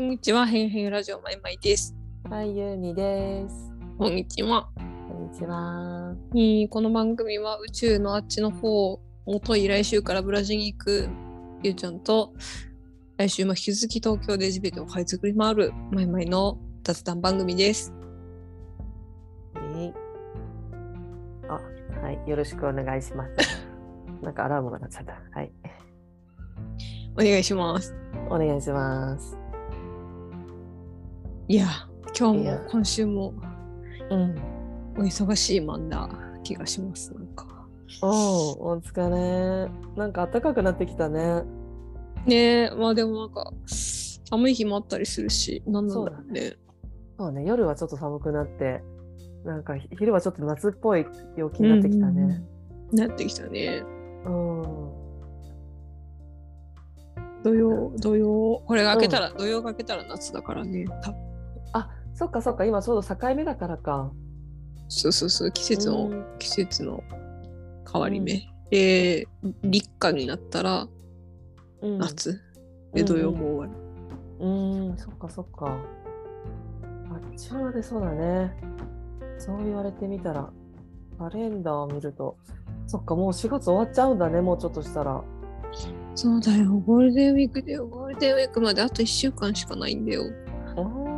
こんにちは、へんへんラジオまいまいです。はい、ゆうにです。こんにちは。こんにちは。えーこの番組は宇宙のあっちの方、もとい来週からブラジルに行くゆうちゃんと、来週も引き続き東京で地べたを這いつくり回るまいまいの雑談番組です。はい。あ、はい、よろしくお願いします。なんかアラームが鳴っちゃった。はい。お願いします。お願いします。いや、今日も今週もうん。お忙しいマンだ気がします。なんか。おう、お疲れ。なんか暖かくなってきたね。ねえ、まあでもなんか、寒い日もあったりするし、なんなんだろうね。そうね、夜はちょっと寒くなって、なんかひ昼はちょっと夏っぽい陽気になってきたね。なってきたね。うん。土曜、土曜、これが開けたら、土曜が開けたら夏だからね。多分あ、そっかそっか、今ちょうど境目だからか。そうそうそう、季節の、うん季節の変わり目。で、立夏になったらうん。夏。で、土曜も終わる。うーん、そっかそっか。あっちまでそうだね。そう言われてみたら、カレンダーを見ると、そっか、もう4月終わっちゃうんだね、もうちょっとしたら。そうだよ、ゴールデンウィークだよ。ゴールデンウィークまであと1週間しかないんだよ。あー、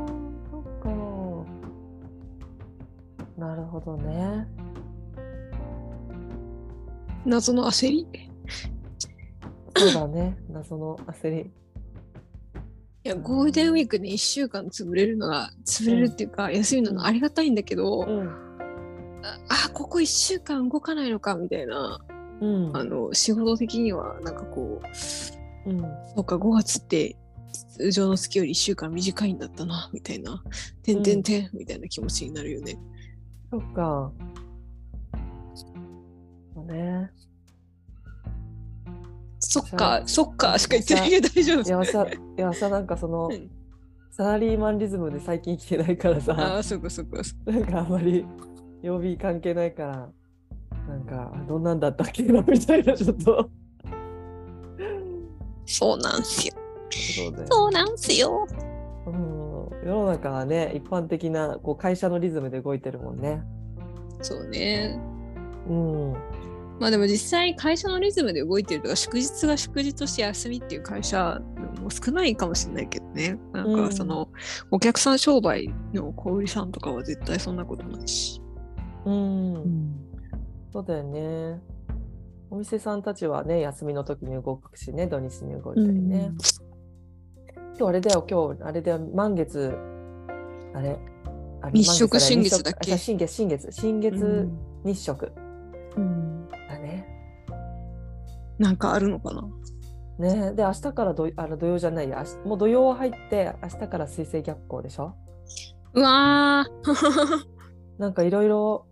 ほどね。謎の焦り？そうだね、謎の焦り。いや、ゴールデンウィークで1週間潰れるのが、潰れるっていうか、休みなのありがたいんだけど、うん。あ、ここ1週間動かないのかみたいな、うん。あの、仕事的には、なんかこう、うん。そうか、5月って通常の月より1週間短いんだったな、みたいな、てんてんてんみたいな気持ちになるよね。そっか。そうね。そっか、そっかしか言ってないけど大丈夫いやさ、いやさ、なんかそのうん、サラリーマンリズムで最近生きてないからさ。ああ、そっかそっか。なんかあんまり曜日関係ないから、なんかどんなんだったっけなみたいなちょっと。そうなんすよ。そうだよそうなんすよ。うん、世の中はね、一般的なこう会社のリズムで動いてるもんね。そうね。うん。まあでも実際会社のリズムで動いてるとか祝日が祝日として休みっていう会社も少ないかもしれないけどね。なんうんかその、お客さん商売の小売さんとかは絶対そんなことないし。うん。そうだよね。お店さんたちはね、休みの時に動くしね、土日に動いたりね。今日あれだよ、今日。あれだよ、満月、あれ？あれ日食新月だっけ？新月、新月、新月日食。うん。だね。なんかあるのかな？ね。で明日からどあの土曜じゃないや。もう土曜は入って明日から水星逆行でしょ？うわー。なんかいろいろ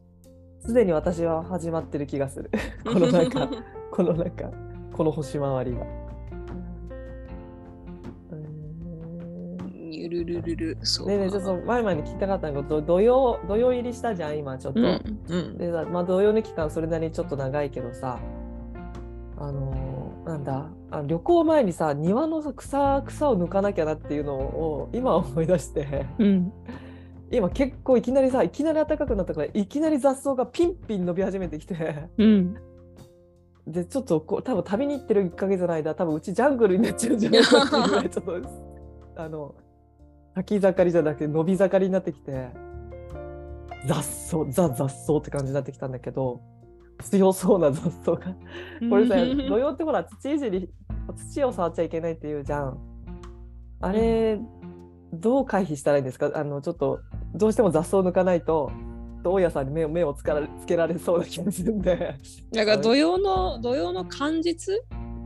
すでに私は始まってる気がする。このなんかこのなんかこの星回りが。るるるる。そう。ねえねえちょっと前々に聞きたかったんだけど土曜土曜入りしたじゃん今ちょっと。うんうん。でさまあ土曜の期間それなりにちょっと長いけどさあのーなんだあ旅行前にさ庭のさ草草を抜かなきゃなっていうのを今思い出してうん。今結構いきなりさいきなり暖かくなったからいきなり雑草がピンピン伸び始めてきてうん。でちょっとこう多分旅に行ってる1ヶ月の間多分うちジャングルになっちゃうんじゃないかっていうぐらいちょっと あの咲き盛りじゃなくて伸び盛りになってきて雑草ザ雑草って感じになってきたんだけど強そうな雑草が。これさ土曜ってほら土いじり土を触っちゃいけないっていうじゃん。あれ、どう回避したらいいんですか？あのちょっとどうしても雑草を抜かないと大家さんに目を目をつからつけられそうな気がするんで。だから土曜の土曜の漢日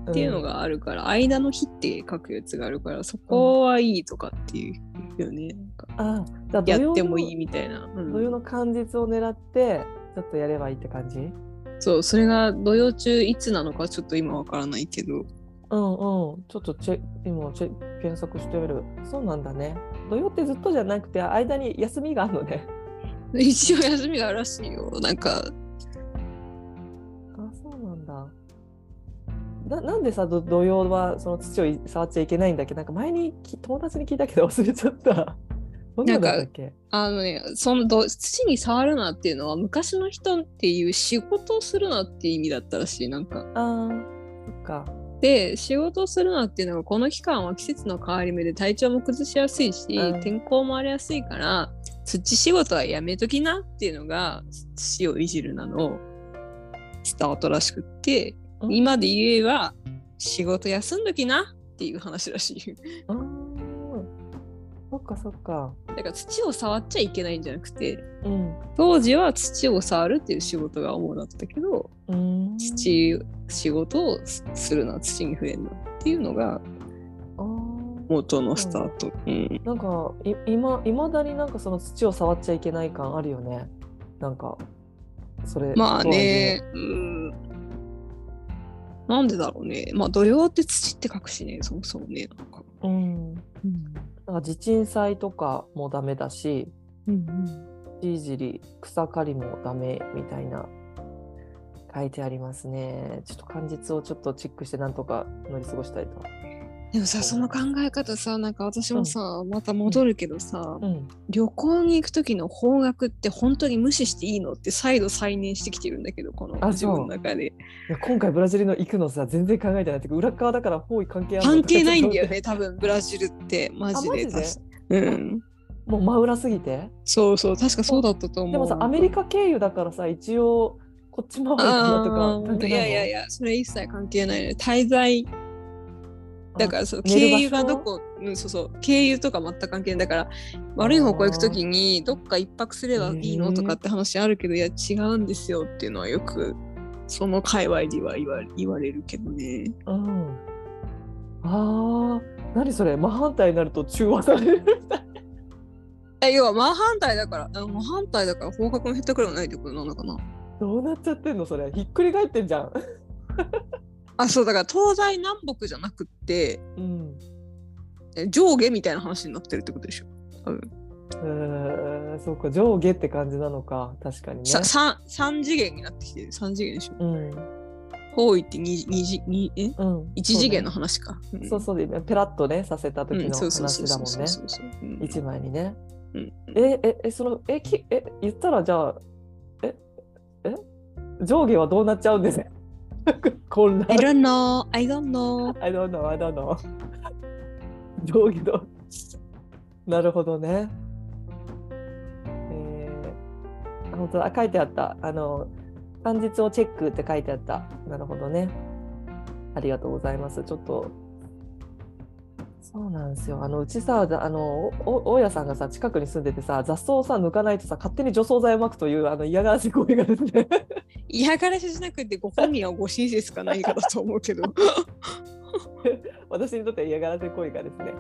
っていうの、があるから、間の日って書くやつがあるからそこはいいとかっていうよね。ああ土やってもいいみたいな。うん土曜の漢日を狙ってちょっとやればいいって感じ？そう、それが土曜中いつなのかちょっと今わからないけど。うんうんちょっとチェ今チェ検索してみるそうなんだね土曜ってずっとじゃなくて間に休みがあるのね 一応休みがあるらしいよ。なんか、なななんでさど土曜はその土を触っちゃいけないんだっけ？なんか前にき友達に聞いたけど忘れちゃった。なんだっけ？あのね、そのど土に触るなっていうのは昔の人っていう仕事をするなっていう意味だったらしい。なんか。あーそっか。で、仕事をするなっていうのがこの期間は季節の変わり目で体調も崩しやすいし、うん天候も荒れやすいから、土仕事はやめときなっていうのが土をいじるなのスタートらしくって、うん今で言えば仕事休んどきなっていう話らしい。そっかそっか。だから土を触っちゃいけないんじゃなくて、うん。当時は土を触るっていう仕事が主だったけど、うん。土仕事をすするな土に触れんなっていうのが元のスタート。うんなんかい今いまだになんかその土を触っちゃいけない感あるよね。なんかそれまあね、うん。なんでだろうね。まあ土曜って土って書くしね、そもそもね。なんかうん。なんか地鎮祭とかもダメだし、うんじいじり草刈りもダメみたいな書いてありますね。ちょっと漢字をちょっとチェックしてなんとか乗り過ごしたいと。でもさ、その考え方さ、なんか私もさ、また戻るけどさ、うん。旅行に行く時の方角って本当に無視していいのって再度再燃してきてるんだけど、このあ自分の中で。いや今回ブラジルの行くのさ全然考えてないって裏側だから方位関係あるの関係ないんだよね、多分ブラジルって、マジで？うん。もう真裏すぎて？そうそう、確かそうだったと思う。でもさアメリカ経由だからさ一応こっち回りかなとかいやいやいや、それ一切関係ないね。滞在だからそう経由がどこ、うん、そうそう経由とか全く関係ないだから悪い方向行くときにどっか一泊すればいいのとかって話あるけどいや違うんですよっていうのはよくその界隈では言わ言われるけどね。うん。ああ、何それ？真反対になると中和されるみたい。え要は真反対だからあ真反対だから方角も減ったくれもないってことなのかな？どうなっちゃってんのそれ。ひっくり返ってんじゃん。あそうだから東西南北じゃなくってうん。え上下みたいな話になってるってことでしょ？多分えー、そうか上下って感じなのか確かにね。さ三三次元になってきてる三次元でしょ？うん。方位って二二次二え？うん。一次元の話か。ね。そうそうでペラッとねさせた時の話だもんね。そうそううん一枚にね。うんえええそのえきえ言ったらじゃあええ？上下はどうなっちゃうんです混乱 I。don't know, I don't know. I don't know, I don't know. 上下どなるほどね。えー、あ本当だ書いてあった。あの漢字をチェックって書いてあった。なるほどね。ありがとうございます。ちょっとそうなんですよ。あのうちさ、あの大家さんがさ近くに住んでてさ雑草をさ抜かないとさ勝手に除草剤をまくというあの嫌がらせ行為がですね。嫌がらせじゃなくてご本人はご親切か何かだと思うけど。私にとっては嫌がらせ行為がですね、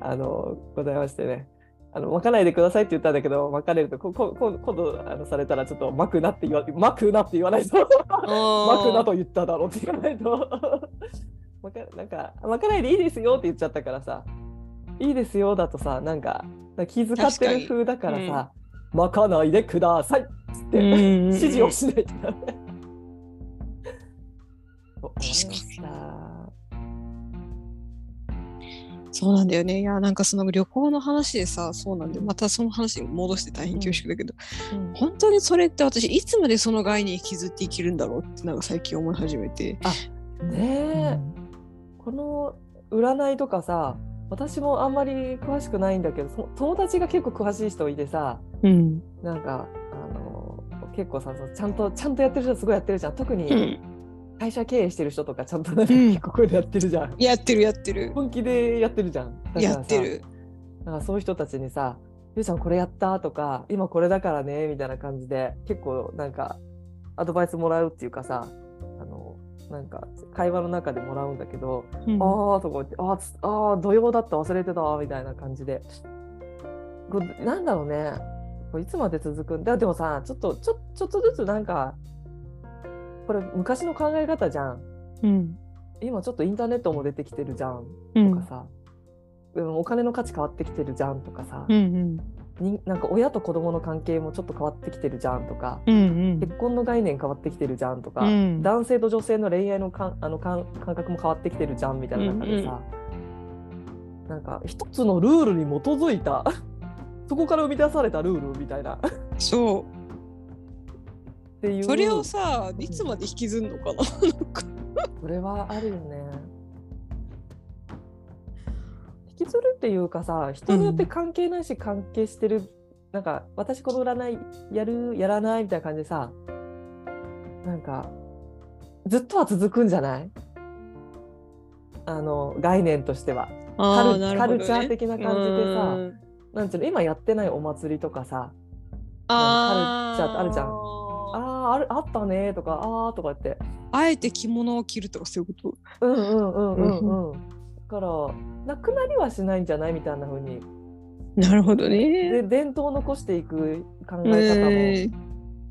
あのございましてね、あの巻かないでくださいって言ったんだけど、巻かれると、こここ今度あのされたら、ちょっと巻くなって言わ巻くなって言わないと、巻 くなと言っただろうって言わないと、巻かなんか、巻かないでいいですよって言っちゃったからさ、いいですよだとさ、なんか、気遣ってる風だからさ、巻かないでくださいっつって、指示をしないとダメ。そうなんだよね。いや、なんかその旅行の話でさ、そうなんだよ。またその話に戻して大変恐縮だけど、うん本当にそれって私、いつまでその概念引きずって生きるんだろうって、なんか最近思い始めて。ねえ、この占いとかさ私もあんまり詳しくないんだけどそ友達が結構詳しい人いてさうん。なんかあの結構さちゃんとちゃんとやってる人すごいやってるじゃん特うにん。会社経営してる人とかちゃんとなんかうん結構こういうのやってるじゃん、やってるやってる。本気でやってるじゃんだからさやってる。なんかそういう人たちにさ「ゆうちゃんこれやった?」とか「今これだからね」みたいな感じで結構なんかアドバイスもらうっていうかさなんか会話の中でもらうんだけどうんああとか言って、ああー、土曜だった、忘れてたわみたいな感じで。こうなんだろうね、これいつまで続くん？だでもさ、ちょっと、ちょちょっとずつなんか、これ昔の考え方じゃん。うん。今ちょっとインターネットも出てきてるじゃんとかさ、うんお金の価値変わってきてるじゃんとかさ、うんうん。になんか親と子供の関係もちょっと変わってきてるじゃんとか、うんうん。結婚の概念変わってきてるじゃんとか、うん。男性と女性の恋愛のかんあの感感覚も変わってきてるじゃんみたいな中でさ、なんか一つのルールに基づいた そこから生み出されたルールみたいな。っそう。ていう。それをさいつまで引きずんのかな。それはあるよね。引きずるっていうかさ人によって関係ないし関係してる、なんか私この占いやるやらないみたいな感じでさなんかずっとは続くんじゃない？あの概念としては。カルね。カルチャー的な感じでさうん。なんていうの今やってないお祭りとかさあー。カルチャーってあるじゃん。あーあるあったねとかあーとかって。あえて着物を着るとかそういうこと？うんうんうん。うんうん。だからなくなりはしないんじゃないみたいな風に。なるほどね。で伝統を残していく考ええ方もー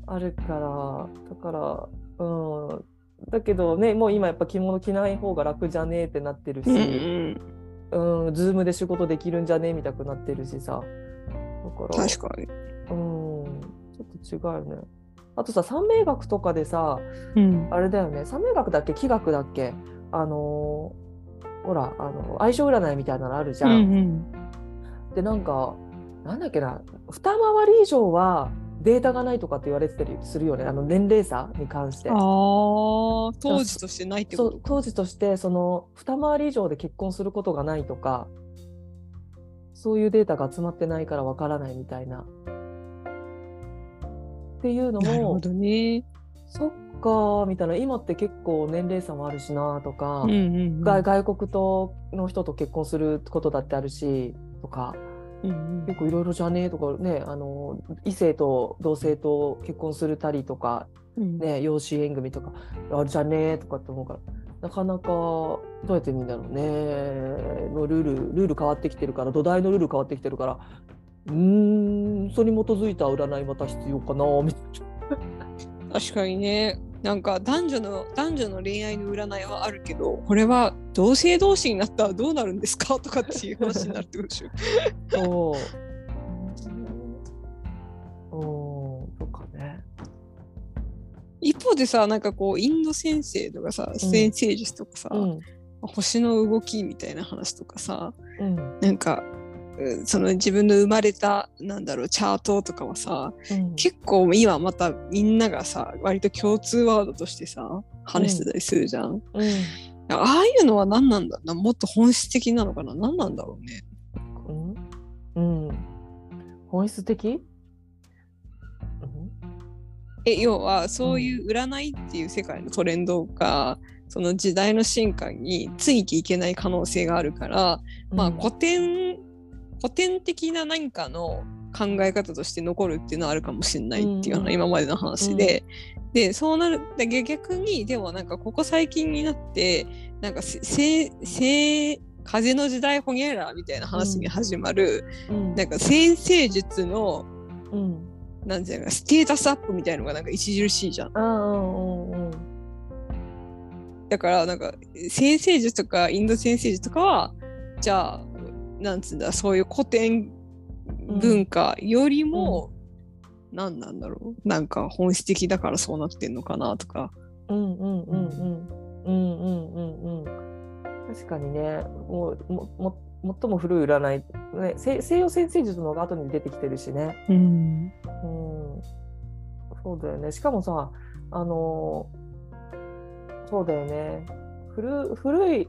あるから、だからうん。だけどねもう今やっぱ着物着ない方が楽じゃねえってなってるし、うんうん。うん。ズームで仕事できるんじゃねえみたいになってるしさ。だから確かに。うん。ちょっと違うよね。あとさ三名学とかでさうん。あれだよね。三名学だっけ？気学だっけ？あのーほらあの相性占いみたいなのあるじゃん。うんでなんかなんだっけな二回り以上はデータがないとかって言われてたりするよねあの年齢差に関してあ。あ当時としてないってこと？当時としてその二回り以上で結婚することがないとかそういうデータが集まってないからわからないみたいな。っていうのもなるほどねそっかみたいな今って結構年齢差もあるしなとか、うんうんうん。外外国との人と結婚することだってあるしとか。うんうん。結構いろいろじゃねえとかねあの異性と同性と結婚するたりとかうん。ね養子縁組とかあるじゃねえとかって思うから。なかなかどうやって見るんだろうね。のルールルール変わってきてるから土台のルール変わってきてるからうーんそれに基づいた占いまた必要かなみたい確かにねなんか男女の男女の恋愛の占いはあるけどこれは同性同士になったらどうなるんですか？とかっていう話になるってことでしょ。な。そう。うんとかね。一方でさなんかこうインド先生とかさ先生術とかさ、うん。星の動きみたいな話とかさうん。なんかうその自分の生まれたなんだろうチャートとかはさうん。結構今またみんながさ割と共通ワードとしてさ話してたりするじゃん、うん。ああいうのは何なんだろうな。もっと本質的なのかな。何なんだろうね。うん、うん、本質的、え要はそういう占いっていう世界のトレンドが、その時代の進化についていけない可能性があるから、まあうん。古典古典的な何かの考え方として残るっていうのはあるかもしれないっていうのはうん。今までの話で、でそうなるだけ逆にでもなんかここ最近になってなんかせせせ風の時代ほにゃらみたいな話に始まる、うん。なんか先生術のうん。なんていうのステータスアップみたいのがなんか著しいじゃん。あうんうんうんだからなんか先生術とかインド先生術とかはじゃあなんつうんだそういう古典文化よりも、うん、何なんだろうなんか本質的だからそうなってんのかなとか。うんうんうんうんうんうんうん確かにねもうもも最も古い占い、ね、西洋先生術の方が後に出てきてるしね。うん、そうだよね。しかもさあのそうだよね。古古い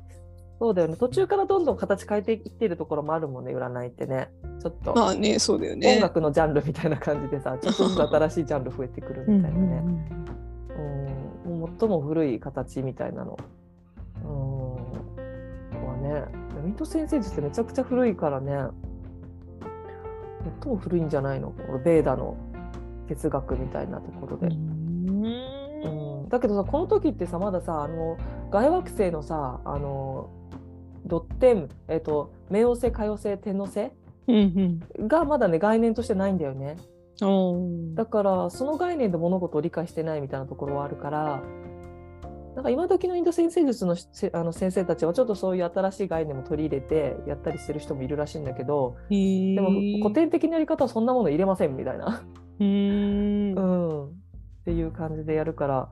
そうだよね。途中からどんどん形変えていってるところもあるもんね、占いってね。ちょっと、まあねそうだよ音ね。楽のジャンルみたいな感じでさ、ちょっとずつ新しいジャンル増えてくるみたいなね。うん、もう最も古い形みたいなの。うん、はね。ミト先生術ってめちゃくちゃ古いからね。最も古いんじゃないの？このベーダの哲学みたいなところで。うん、だけどさこの時ってさまださあの外惑星のさあのドッテン、えっと冥王星海王星天王星うんうん。がまだね概念としてないんだよね。うんだからその概念で物事を理解してないみたいなところはあるからなんか今時のインド先生術のせあの先生たちはちょっとそういう新しい概念も取り入れてやったりしてる人もいるらしいんだけどででも古典的なやり方はそんなもの入れませんみたいな、うん、っていう感じでやるから、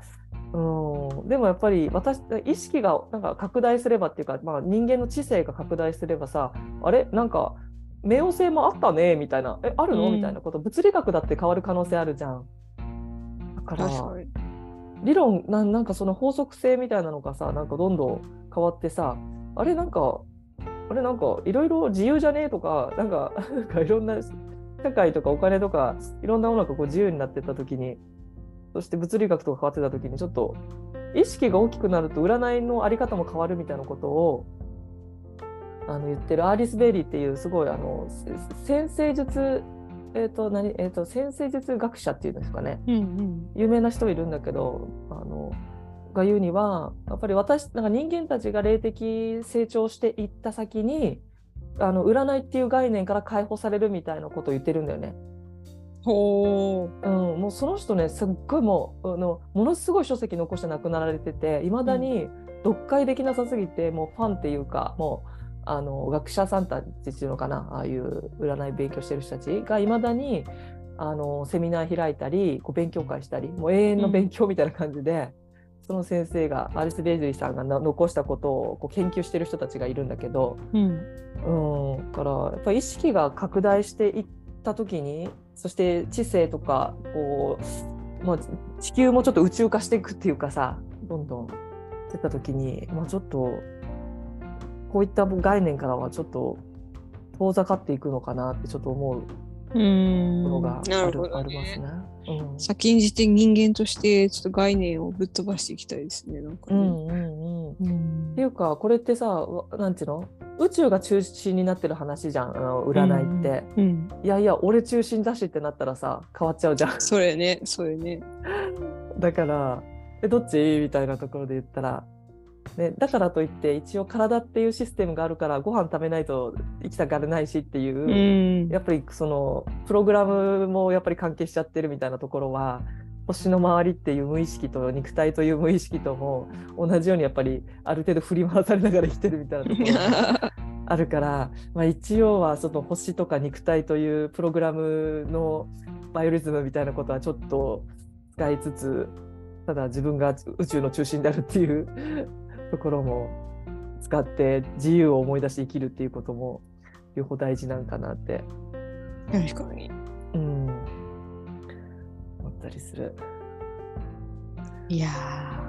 うん、でもやっぱり私意識がなんか拡大すればっていうか、まあ、人間の知性が拡大すればさあれ？なんか冥王星もあったねみたいな。えあるの、うん。みたいなこと。物理学だって変わる可能性あるじゃん。だから理論なんなんかその法則性みたいなのがさなんかどんどん変わってさあれ？なんかあれ？なんかいろいろ自由じゃねえとかなんか なんかいろんな社会とかお金とかいろんなものがこう自由になってった時にそして物理学とか変わってた時にちょっと意識が大きくなると占いのあり方も変わるみたいなことをあの言ってる。アーリス・ベイリーっていうすごいあのせ先生術えっ、と何？えっ、と先生術学者っていうんですかね。うんうん。有名な人いるんだけどあのが言うにはやっぱり私なんか人間たちが霊的成長していった先にあの占いっていう概念から解放されるみたいなことを言ってるんだよね。ほう。うん、もうその人ねすっごいもうあのものすごい書籍残して亡くなられてていまだに読解できなさすぎてもうファンっていうかもうあの学者さんたちっていうのかなああいう占い勉強してる人たちがいまだにあのセミナー開いたりこう勉強会したりもう永遠の勉強みたいな感じで、その先生がアリス・ベイズリーさんがな残したことをこう研究してる人たちがいるんだけど、うん。うん、だからやっぱり意識が拡大していった時にそして知性とかこう、まあ、地球もちょっと宇宙化していくっていうかさどんどん出た時に、まあ、ちょっとこういった概念からはちょっと遠ざかっていくのかなってちょっと思うがある,、ありますねね。うん先んじて人間としてちょっと概念をぶっ飛ばしていきたいですねなんかね。うんうんうん、っうん。ていうかこれってさわなんていうの？宇宙が中心になってる話じゃん。あの占いって。うん、いやいや俺中心だしってなったらさ変わっちゃうじゃん。それね。それね。だからえどっち？みたいなところで言ったら、ね、だからといって一応体っていうシステムがあるからご飯食べないと生きたがれないしっていう、うん。やっぱりそのプログラムもやっぱり関係しちゃってるみたいなところは星の周りっていう無意識と肉体という無意識とも同じようにやっぱりある程度振り回されながら生きてるみたいなところがあるから、まあ、一応はその星とか肉体というプログラムのバイオリズムみたいなことはちょっと使いつつただ自分が宇宙の中心であるっていうところも使って自由を思い出して生きるっていうことも両方大事なんかなって、確かに。うん、思ったりする。いやー。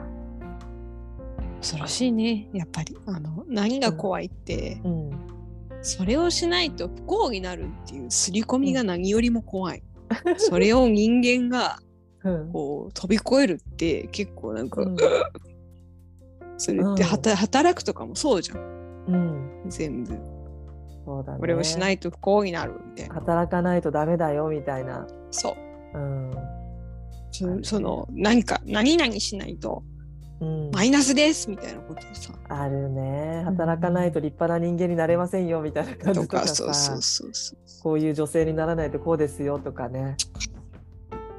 恐ろしいね。やっぱり。あの何が怖いって、うん。それをしないと不幸になるっていう刷り込みが何よりも怖い。それを人間が うん。こう飛び越えるって結構なんか、うん それ働くとかもそうじゃんうん、全部。そうだね。これをしないと不幸になるみたいな。働かないとダメだよみたいな。そう。うんそその何か何々しないとうん、マイナスですみたいなことをさ。あるね働かないと立派な人間になれませんよみたいな感じとかとかさそうそうそうそう。こういう女性にならないとこうですよとかね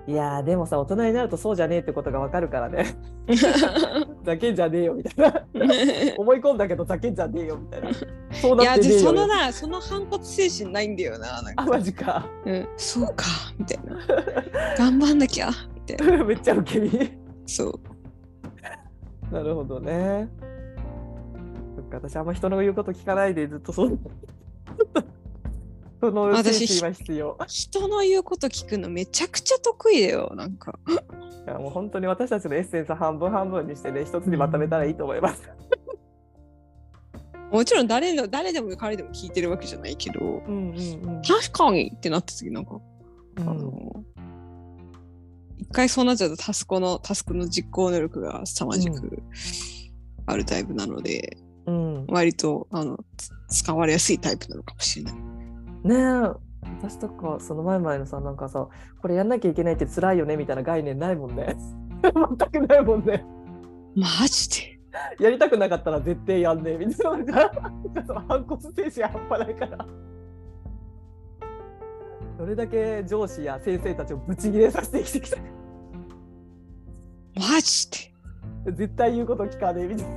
いやーでもさ大人になるとそうじゃねえってことがわかるからね。ざけんじゃねえよみたいな。思い込んだけどざけんじゃねえよみたいな。そうなってねえよ。そのなその反骨精神ないんだよななんあか、マジか。うん、そうかみたいな。頑張んなきゃみたいな。めっちゃ受け身。そう。なるほどね。そっか私あんま人の言うこと聞かないでずっとそのその私精神は必要。人の言うこと聞くのめちゃくちゃ得意だよなんか。いやもう本当に私たちのエッセンス半分半分にしてね一つにまとめたらいいと思います。もちろん誰の誰でも彼でも聞いてるわけじゃないけど。うんうん確かにってなった時なんか、うん。あの一回そうなっちゃうとタスクのタスクの実行能力が凄まじくあるタイプなので、うん、割とあのつ使われやすいタイプなのかもしれない。ねえ。私とかその前々のさなんかさこれやんなきゃいけないって辛いよねみたいな概念ないもんね。全くないもんね。マジで？やりたくなかったら絶対やんね。えみたいな反骨精神半端ないから。どれだけ上司や先生たちをブチギレさせて生きてきたか。マジで？絶対言うこと聞かねえ。みたいな。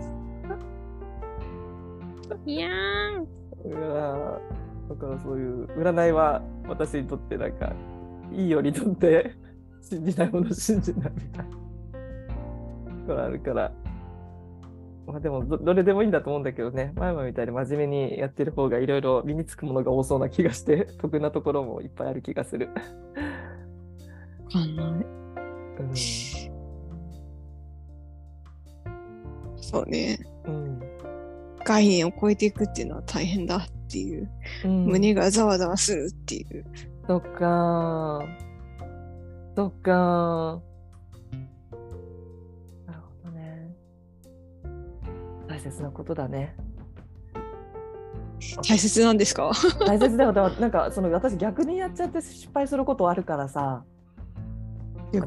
いやいやだからそういう占いは私にとってなんかいいようにとって信じないもの信じないみたいなところあるからまあでもどどれでもいいんだと思うんだけどね前もみたいに真面目にやってる方がいろいろ身につくものが多そうな気がして 得なところもいっぱいある気がする。わかんない。うんそうね。うん概念を超えていくっていうのは大変だっていう。うん胸がざわざわするっていう。そっかー。そっかー。なるほどね。大切なことだね。大切なんですか？大切だよ。なんかその私逆にやっちゃって失敗することあるからさ、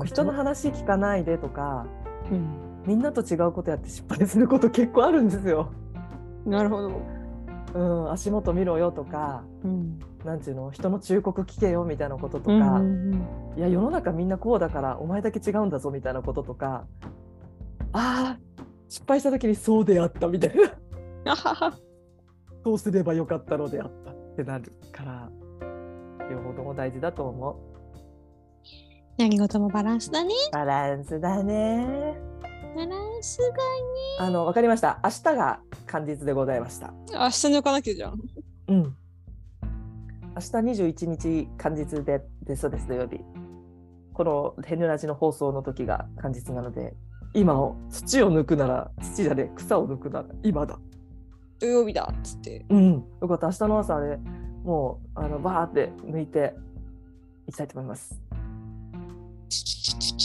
人の話聞かないでとか、うん。みんなと違うことやって失敗すること結構あるんですよ。なるほど。うん、足元見ろよとか、うん。なんていうの、人の忠告聞けよみたいなこととか、うんうんいや世の中みんなこうだからお前だけ違うんだぞみたいなこととかあー失敗した時にそうであったみたいなそうすればよかったのであったってなるから両方とも大事だと思う何事もバランスだね。バランスだねバランスあのわかりました明日が肝日でございましたが。明日抜かなきゃじゃん。うん明日21日肝日ででそうです土曜日この「ヘヌラジ」の放送の時が肝日なので今を土を抜くなら土じゃねえ草を抜くなら今だ土曜日だっつって。うん、よかった。明日の朝ね、もう、あの、バーって抜いていきたいと思います。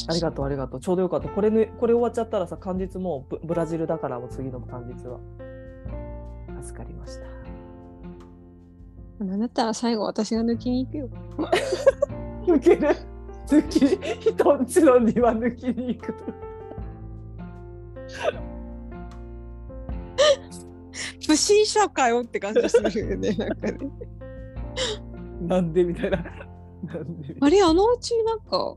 ありがとう、ありがとう。ちょうどよかった。これ、ね、これ終わっちゃったらさ、肝日もうブブラジルだから、もう次の肝日は。助かりました。なんだったら最後私が抜きに行くよ。抜ける？抜き、人んちの庭抜きに行く？と。不審者かよって感じするよね。なんかね。なんでみたいな。あれあのうちなんか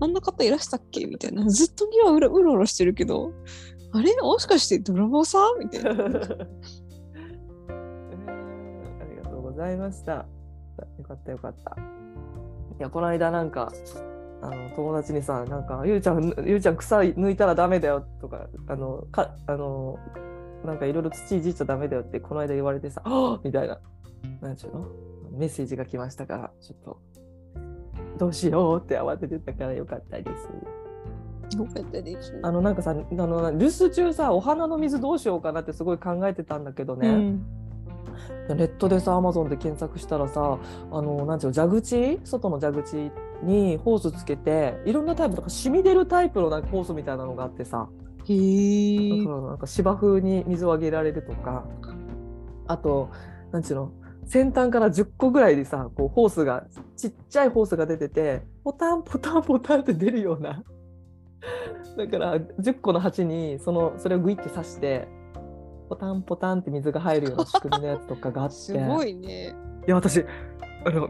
あんな方いらしたっけ？みたいな。ずっと庭うろうろうろしてるけど、あれ？もしかして泥棒さん？みたいな。え ーありがとうございました。よかったよかった。いや、この間なんか、あの友達にさ、なんか、ゆうちゃん、ゆうちゃん草抜いたらダメだよとか、あの、かあのなんかいろいろ土いじっちゃダメだよってこの間言われてさ、あみたいな、なんちゅうの？メッセージが来ましたから、ちょっと、どうしようって慌ててたからよかったです。よかったです。あのなんかさ、あの留守中さ、お花の水どうしようかなってすごい考えてたんだけどね。うんネットでさ、アマゾンで検索したらさ、あの、なんていうの、蛇口？外の蛇口にホースつけて、いろんなタイプとか、染み出るタイプのなんかホースみたいなのがあってさ、へえなんか芝生に水をあげられるとか、あと、なんていうの、先端から10個ぐらいでさ、こうホースが、ちっちゃいホースが出てて、ポタンポタンポタンって出るような。だから10個の鉢にそのそれをグイって刺してポタンポタンって水が入るような仕組みのやつとかがあって すごいね。いや私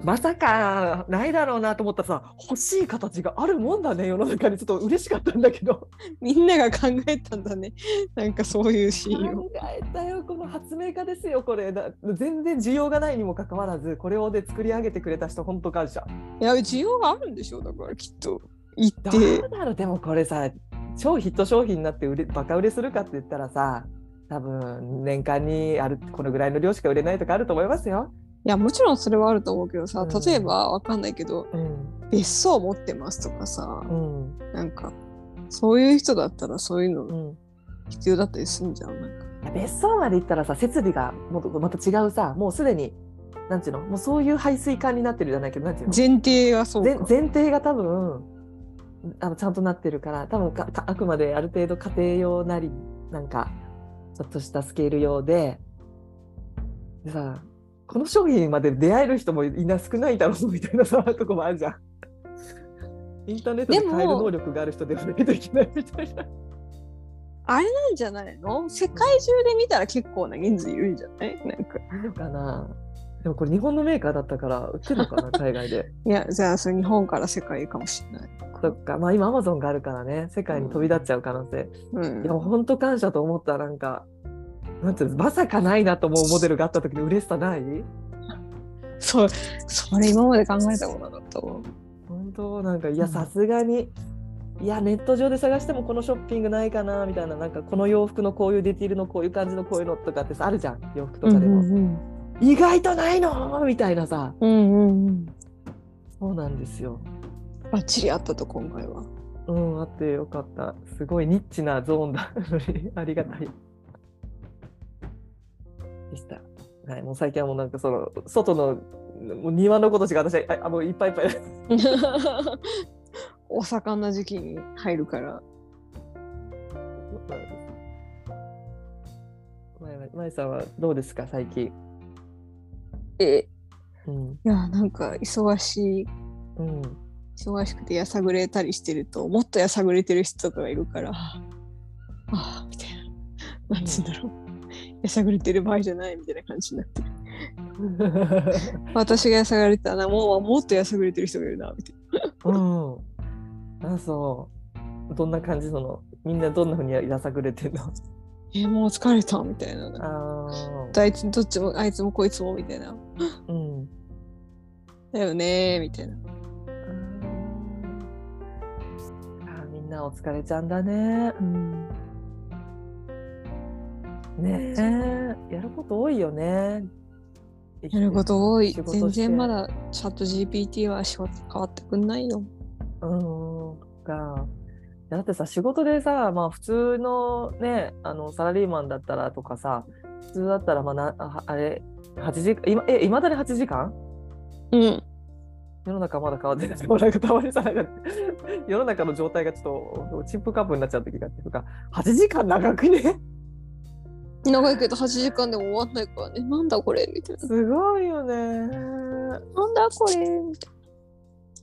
まさかないだろうなと思ったらさ欲しい形があるもんだね世の中にちょっと嬉しかったんだけどみんなが考えたんだね。なんかそういうシーンを。考えたよこの発明家ですよこれだ全然需要がないにもかかわらずこれをで作り上げてくれた人本当感謝いや、需要があるんでしょう、だからきっと。行っどて。うだろうでもこれさ超ヒット商品になって売れバカ売れするかって言ったらさ多分年間にあるこのぐらいの量しか売れないとかあると思いますよ。いや、もちろんそれはあると思うけどさ、うん。例えばわかんないけど、うん。別荘持ってますとかさ、うん。なんか、そういう人だったらそういうのうん、必要だったりするんじゃん。なんか。別荘まで行ったらさ設備がもっとまた違うさもうすでになんていうのもうそういう排水管になってるじゃないけどなんていうの？前提がそう前提が多分あのちゃんとなってるから多分かかあくまである程度家庭用なりなんかちょっとしたスケール用ででさこの商品まで出会える人もいな少ないだろうみたいなさとこもあるじゃん。インターネットで買える能力がある人ではないといけないみたいな。あれなんじゃないの？世界中で見たら結構な人数いるんじゃない？なんか。いいのかな？でもこれ日本のメーカーだったから売ってるのかな？海外で。いや、じゃあそれ日本から世界かもしれない。そっかまあ今アマゾンがあるからね世界に飛び立っちゃう可能性。うんいや本当感謝と思ったなんかなんていうのまさかないなと思うモデルがあった時の嬉しさない？そう、それ今まで考えたことなかったわ。本当？なんかいやうん。さすがにいやネット上で探してもこのショッピングないかなみたいななんかこの洋服のこういうディティールのこういう感じのこういうのとかってさあるじゃん。洋服とかでも、うん意外とないのみたいなさ。うんうんうん。そうなんですよ。バッチリあったと今回は。うんあってよかった。すごいニッチなゾーンだ。ありがたいでしたはいもう最近はもうなんかその外のもう庭のことしか私はああもういっぱいいっぱい お盛んな時期に入るから。まいまいさんはどうですか最近？え、うん。いや、なんか忙しい、うん。忙しくてやさぐれたりしてると、もっとやさぐれてる人とかがいるから、ああ、みたいな。なんつうんだろう。やさぐれてる場合じゃないみたいな感じになってる。私がやさぐれてたら、もうもっとやさぐれてる人がいるな、みたいうん。あ、そう。どんな感じ？そのみんなどんなふうにやさぐれてんの？な。え、もう疲れたみたいな。ああいつどっちもあいつもこいつもみたいな。あ。うん。だよねーみたいな。あーみんなお疲れちゃんだね。うん、ねえ。やること多いよね。やること多い全然まだチャット GPT は仕事変わってくんないよ。うんか。だってさ仕事でさまあ普通のねあのサラリーマンだったらとかさ普通だったらまあなああれ8時間今えいまだに8時間？うん。世の中まだ変わってない。もうなんかたまにさなんか世の中の状態がちょっとチップカップになっちゃう時があっていうか8時間長くね？長いけど8時間でも終わんないからね。なんだこれみたいな。すごいよね。なんだこれみたい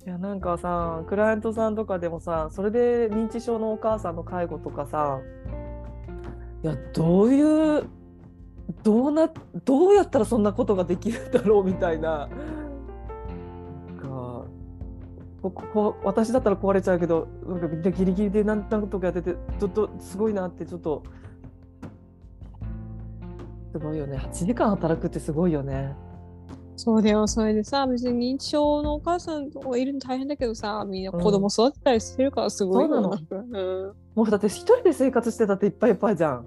いやなんかさクライアントさんとかでもさそれで認知症のお母さんの介護とかさいやどういうどうなどうやったらそんなことができるんだろうみたいな。なんかここ私だったら壊れちゃうけどなんかみんなギリギリでなんなんとかやっててちょっとすごいなってちょっとすごいよね8時間働くってすごいよね。な。そうだよ。それでさ、別に認知症のお母さんとかいるの大変だけどさ、みんな子供育てたりしてるからすごいよそうなのうん。もうだって一人で生活してたっていっぱいいっぱいじゃん。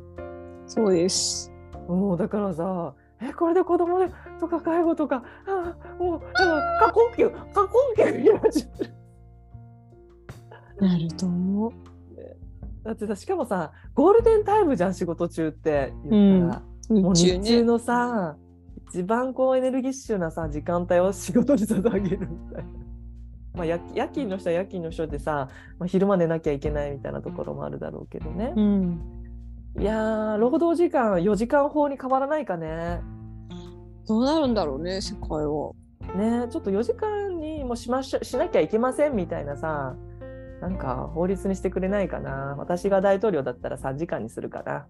そうです。もうだからさ、え、これで子供でとか介護とか、ああもう、あ過呼吸、過呼吸になっちゃうなると思う。だってさ、しかもさ、ゴールデンタイムじゃん、仕事中って言ったら。もう日中のさ、一番こうエネルギッシュなさ、時間帯を仕事に捧げるみたいな。まあ、夜夜勤の人は夜勤の人でさ、まあ、昼間寝なきゃいけないみたいなところもあるだろうけどね。うん。いやー、労働時間4時間法に変わらないかね。どうなるんだろうね、世界は。ねちょっと4時間にもしましょしなきゃいけませんみたいなさなんか法律にしてくれないかな私が大統領だったら3時間にするかな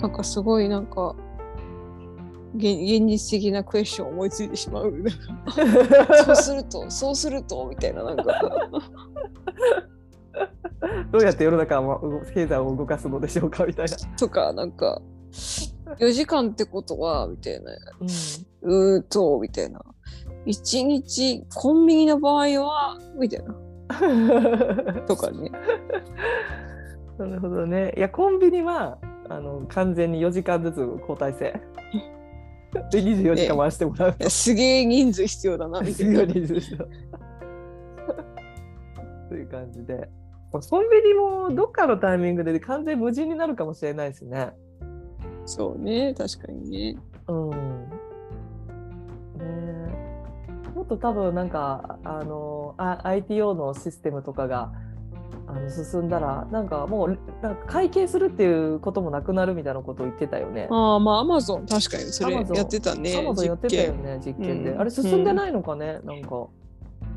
なんかすごいなんか現現実的なクエスチョンを思いついてしまう。そうすると、そうするとみたいななんか。どうやって世の中は動経済を動かすのでしょうかみたいな、とかなんか4時間ってことはみたいな。うん、うーんとみたいな。1日コンビニの場合はみたいな。とかね。なるほどねいやコンビニはあの完全に4時間ずつ交代制 で24時間回してもらういやすげえ人数必要だなみたいな。人数でしたという感じでコンビニもどっかのタイミングで完全無人になるかもしれないですね。そうね、確かにね。うん。ねえもっと多分なんかあのあ ITO のシステムとかがあの進んだらなんかもうなんか会計するっていうこともなくなるみたいなことを言ってたよね。ああ、まあ、アマゾン、確かにそれやってたね。アマゾンやってたよね実験で、うんあれ進んでないのかね、なんか。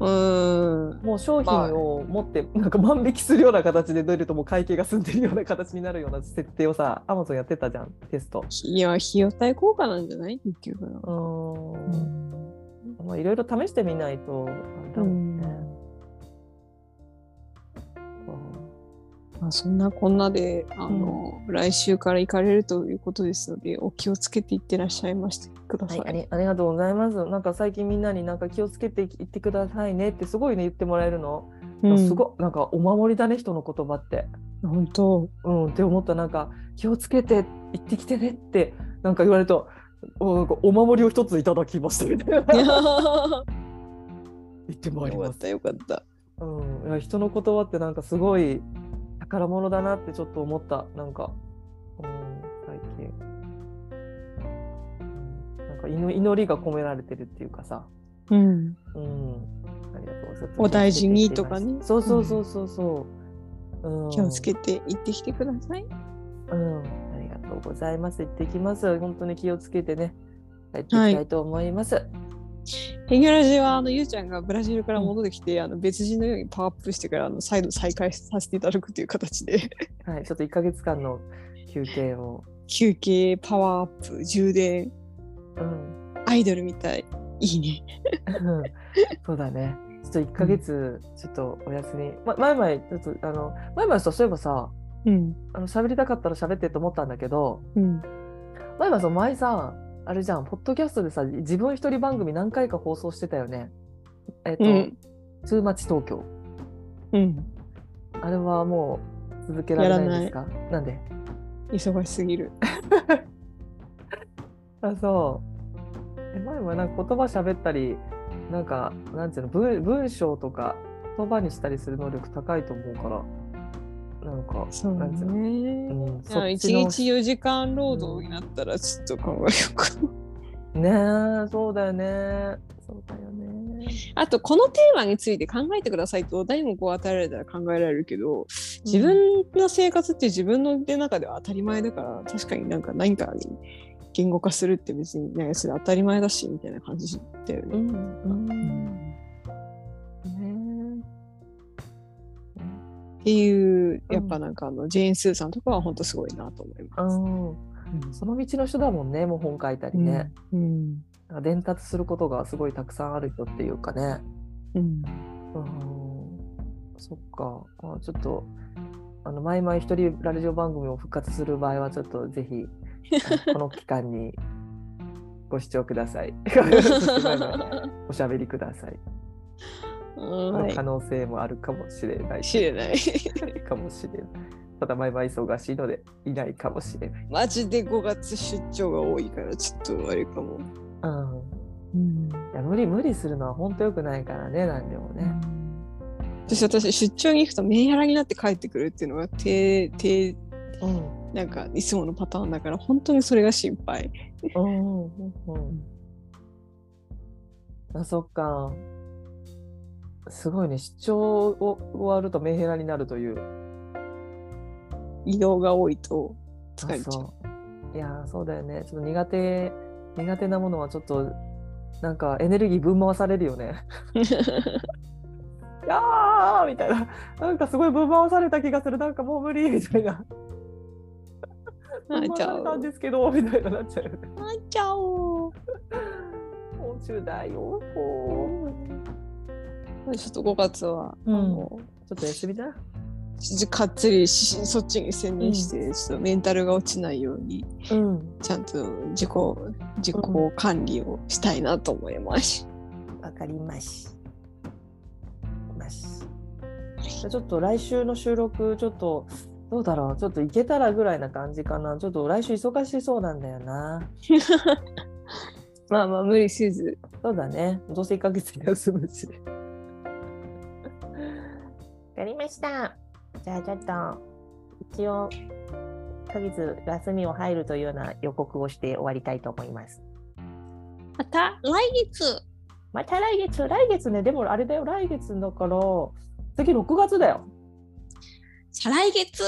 うん。もう商品を持ってなんか万引きするような形で出るともう会計が済んでるような形になるような設定をさアマゾンやってたじゃんテスト。いや、費用対効果なんじゃない？結局な。うーんまあいろいろ試してみないとあれだもんまあ、そんなこんなで、あの、来週から行かれるということですので、お気をつけていってらっしゃいましてくださ。はいい、ありありがとうございます。なんか最近みんなになんか気をつけていってくださいねってすごいね言ってもらえるの？うんすごいなんかお守りだね人の言葉って。本当。うんって思ったなんか気をつけて行ってきてねってなんか言われるとおお守りを一ついただきましたみたいな。い や言ってまいります。よかったよかった。うん、いや人の言葉ってなんかすごい宝物だなってちょっと思った。なんか、うん、最近、うん、なんか祈祈りが込められてるっていうかさ、うん。うん、ありがとうございます。お大事にとかね。そうそうそうそうそう、うん、気をつけて行ってきてください。うん、ありがとうございます。行ってきます。本当に気をつけてね。帰っていきたいと思います、ヘギョラジはあのゆうちゃんがブラジルから戻ってきて、あの別人のようにパワーアップしてからあの再度再開させていただくという形で。はい、ちょっと1ヶ月間の休憩を、休憩パワーアップ充電。うん、アイドルみたい。いいね。うん。そうだね。ちょっと1ヶ月、ちょっとお休み。ま、前々、ちょっと、あの、前々さ、そういえばさ、うん。あの、喋りたかったら喋ってと思ったんだけど、うん。前々さ、前さ、あれじゃん、ポッドキャストでさ、自分一人番組何回か放送してたよね。えっ、と、うんツーマチ東京。うんあれはもう続けられないんですか？なんで？忙しすぎる。あ、そう。え前もなんか言葉喋ったり、なんか、なんていうの、文文章とか言葉にしたりする能力高いと思うから、なんか、そうなんていうの、ね。うん、いそっちの日4時間労働になったらちょっと考えようかな。ねえ、そうだよね。そうだよね。あとこのテーマについて考えてくださいとお題もこう与えられたら考えられるけど自分の生活って自分の中では当たり前だから確かになんか何かに言語化するって別に、ね、それ当たり前だしみたいな感じだよね。うん、うん。っていうやっぱなんかあの、ジェーン・スーさんとかは本当すごいなと思いえ。ます。うん。その道の人だもんね、もう本書いたりね。うんなんか伝達することがすごいたくさんある人っていうかね。うんうん。そっか。まあ、ちょっと、あの、毎々一人ラジオ番組を復活する場合は、ちょっとぜひ、この期間に ご視聴ください。おしゃべりください。はい可能性もあるかもしれない。知れない。かもしれない。ただ、毎々忙しいので、いないかもしれない。マジで5月出張が多いからちょっとあれかも。うん。うんいや無理無理するのは本当良くないからね何でもね。私私出張に行くとメンヘラになって帰ってくるっていうのが低低うんなんかいつものパターンだから本当にそれが心配。うんうんうんあそっか。すごいね出張を終わるとメンヘラになるという。移動が多いと疲れちゃう。あそういやそうだよねちょっと苦手苦手なものはちょっとなんかエネルギーぶん回されるよね。い やーみたいななんかすごいぶん回された気がするなんかもう無理みたいな。ぶん回されたんですけどみたいななっちゃう。なっちゃおう。もう中だよ。ちょっと5月は、うんあのちょっと休みだ？ちかっつりしそっちに専念して、ちょっとメンタルが落ちないようにうん。ちゃんと自己自己管理をしたいなと思います。わかります。ます。じゃあちょっと来週の収録、ちょっと、どうだろう、ちょっといけたらぐらいな感じかな。ちょっと来週忙しそうなんだよな。まあまあ無理せず。そうだね。どうせ1ヶ月休むし。わかりました。じゃあちょっと、一応、1ヶ月休みを入るというような予告をして終わりたいと思います。また？来月また来月、来月ね、でもあれだよ、来月だから、次6月だよ。再来月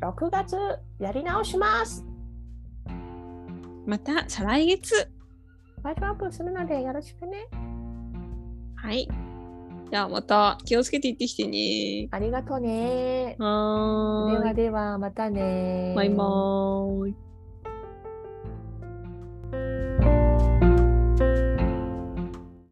6月やり直します。また再来月バイトアップするのでよろしくね。はい。じゃあまた気をつけて行ってきてね。ありがとうね。はーい。ではではまたね。バイバーイ。